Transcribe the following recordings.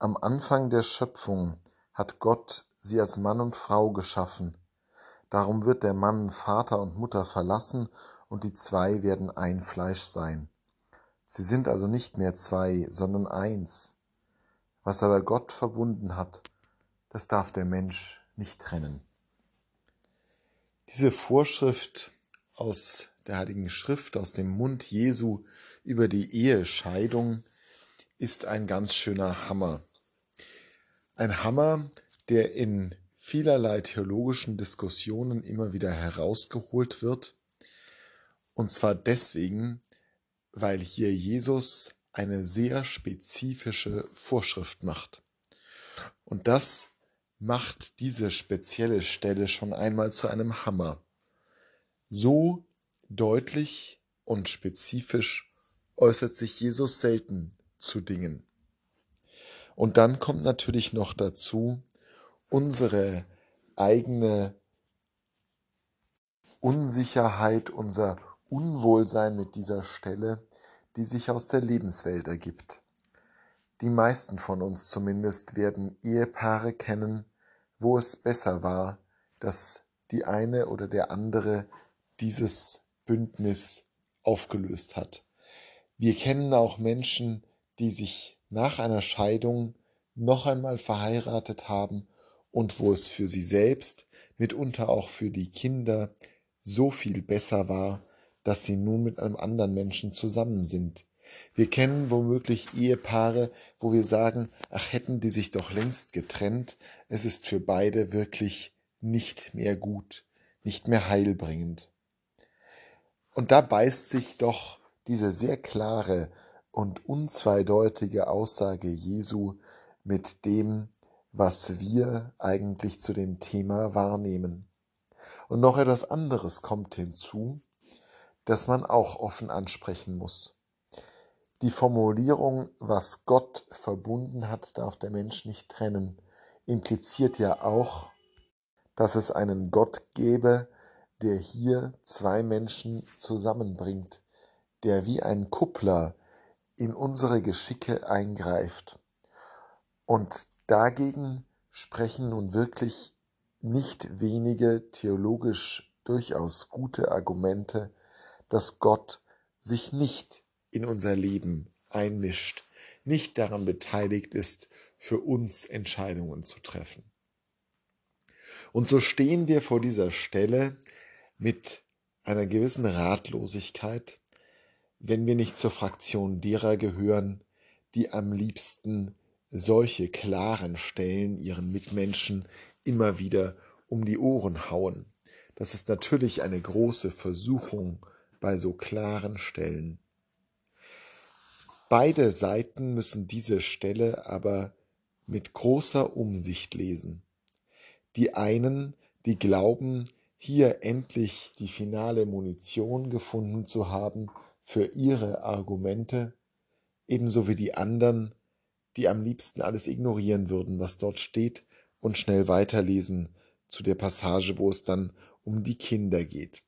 Am Anfang der Schöpfung hat Gott sie als Mann und Frau geschaffen. Darum wird der Mann Vater und Mutter verlassen und die zwei werden ein Fleisch sein. Sie sind also nicht mehr zwei, sondern eins. Was aber Gott verbunden hat, das darf der Mensch nicht trennen. Diese Vorschrift aus der Heiligen Schrift, aus dem Mund Jesu über die Ehescheidung, ist ein ganz schöner Hammer. Ein Hammer, der in vielerlei theologischen Diskussionen immer wieder herausgeholt wird. Und zwar deswegen, weil hier Jesus eine sehr spezifische Vorschrift macht. Und das macht diese spezielle Stelle schon einmal zu einem Hammer. So deutlich und spezifisch äußert sich Jesus selten zu Dingen. Und dann kommt natürlich noch dazu unsere eigene Unsicherheit, unser Unwohlsein mit dieser Stelle, die sich aus der Lebenswelt ergibt. Die meisten von uns zumindest werden Ehepaare kennen, wo es besser war, dass die eine oder der andere dieses Bündnis aufgelöst hat. Wir kennen auch Menschen, die sich nach einer Scheidung noch einmal verheiratet haben und wo es für sie selbst, mitunter auch für die Kinder, so viel besser war, dass sie nun mit einem anderen Menschen zusammen sind. Wir kennen womöglich Ehepaare, wo wir sagen, ach hätten die sich doch längst getrennt, es ist für beide wirklich nicht mehr gut, nicht mehr heilbringend. Und da beißt sich doch diese sehr klare und unzweideutige Aussage Jesu mit dem, was wir eigentlich zu dem Thema wahrnehmen. Und noch etwas anderes kommt hinzu, das man auch offen ansprechen muss. Die Formulierung, was Gott verbunden hat, darf der Mensch nicht trennen, impliziert ja auch, dass es einen Gott gäbe, der hier zwei Menschen zusammenbringt, der wie ein Kuppler in unsere Geschicke eingreift. Und dagegen sprechen nun wirklich nicht wenige theologisch durchaus gute Argumente, dass Gott sich nicht in unser Leben einmischt, nicht daran beteiligt ist, für uns Entscheidungen zu treffen. Und so stehen wir vor dieser Stelle mit einer gewissen Ratlosigkeit, wenn wir nicht zur Fraktion derer gehören, die am liebsten solche klaren Stellen ihren Mitmenschen immer wieder um die Ohren hauen. Das ist natürlich eine große Versuchung bei so klaren Stellen. Beide Seiten müssen diese Stelle aber mit großer Umsicht lesen. Die einen, die glauben, hier endlich die finale Munition gefunden zu haben für ihre Argumente, ebenso wie die anderen, die am liebsten alles ignorieren würden, was dort steht, und schnell weiterlesen zu der Passage, wo es dann um die Kinder geht.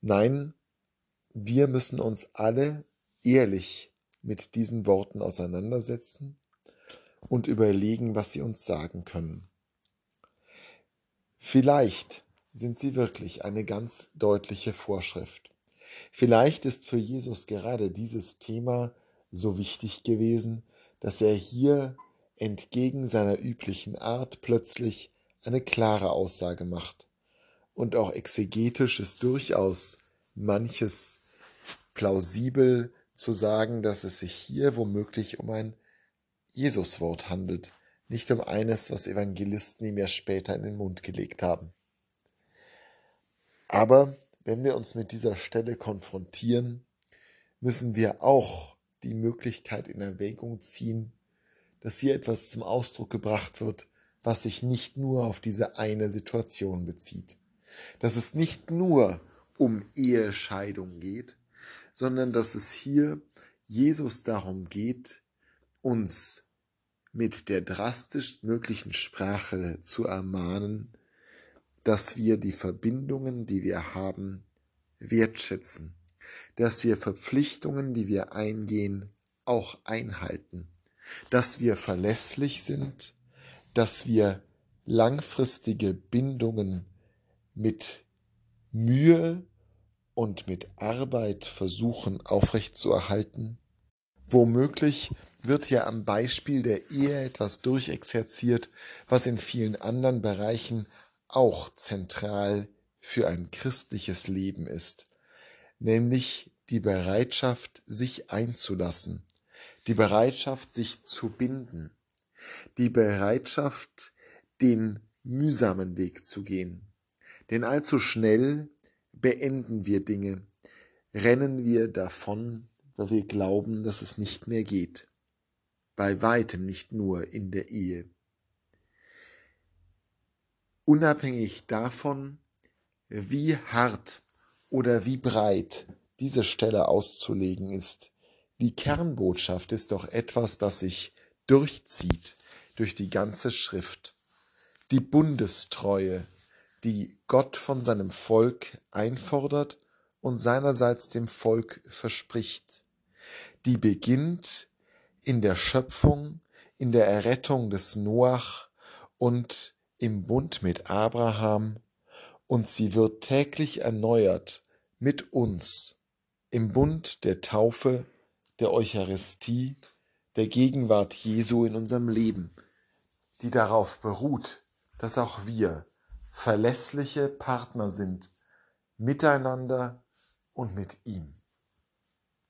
Nein, wir müssen uns alle ehrlich mit diesen Worten auseinandersetzen und überlegen, was sie uns sagen können. Vielleicht sind sie wirklich eine ganz deutliche Vorschrift. Vielleicht ist für Jesus gerade dieses Thema so wichtig gewesen, dass er hier entgegen seiner üblichen Art plötzlich eine klare Aussage macht. Und auch exegetisch ist durchaus manches plausibel zu sagen, dass es sich hier womöglich um ein Jesuswort handelt, nicht um eines, was Evangelisten ihm ja später in den Mund gelegt haben. Aber wenn wir uns mit dieser Stelle konfrontieren, müssen wir auch die Möglichkeit in Erwägung ziehen, dass hier etwas zum Ausdruck gebracht wird, was sich nicht nur auf diese eine Situation bezieht. Dass es nicht nur um Ehescheidung geht, sondern dass es hier Jesus darum geht, uns mit der drastisch möglichen Sprache zu ermahnen, dass wir die Verbindungen, die wir haben, wertschätzen, dass wir Verpflichtungen, die wir eingehen, auch einhalten, dass wir verlässlich sind, dass wir langfristige Bindungen mit Mühe und mit Arbeit versuchen aufrechtzuerhalten. Womöglich wird ja am Beispiel der Ehe etwas durchexerziert, was in vielen anderen Bereichen auch zentral für ein christliches Leben ist, nämlich die Bereitschaft, sich einzulassen, die Bereitschaft, sich zu binden, die Bereitschaft, den mühsamen Weg zu gehen. Denn allzu schnell beenden wir Dinge, rennen wir davon, weil wir glauben, dass es nicht mehr geht. Bei weitem nicht nur in der Ehe. Unabhängig davon, wie hart oder wie breit diese Stelle auszulegen ist, die Kernbotschaft ist doch etwas, das sich durchzieht durch die ganze Schrift. Die Bundestreue, die Gott von seinem Volk einfordert und seinerseits dem Volk verspricht. Die beginnt in der Schöpfung, in der Errettung des Noach und im Bund mit Abraham und sie wird täglich erneuert mit uns im Bund der Taufe, der Eucharistie, der Gegenwart Jesu in unserem Leben, die darauf beruht, dass auch wir verlässliche Partner sind miteinander und mit ihm.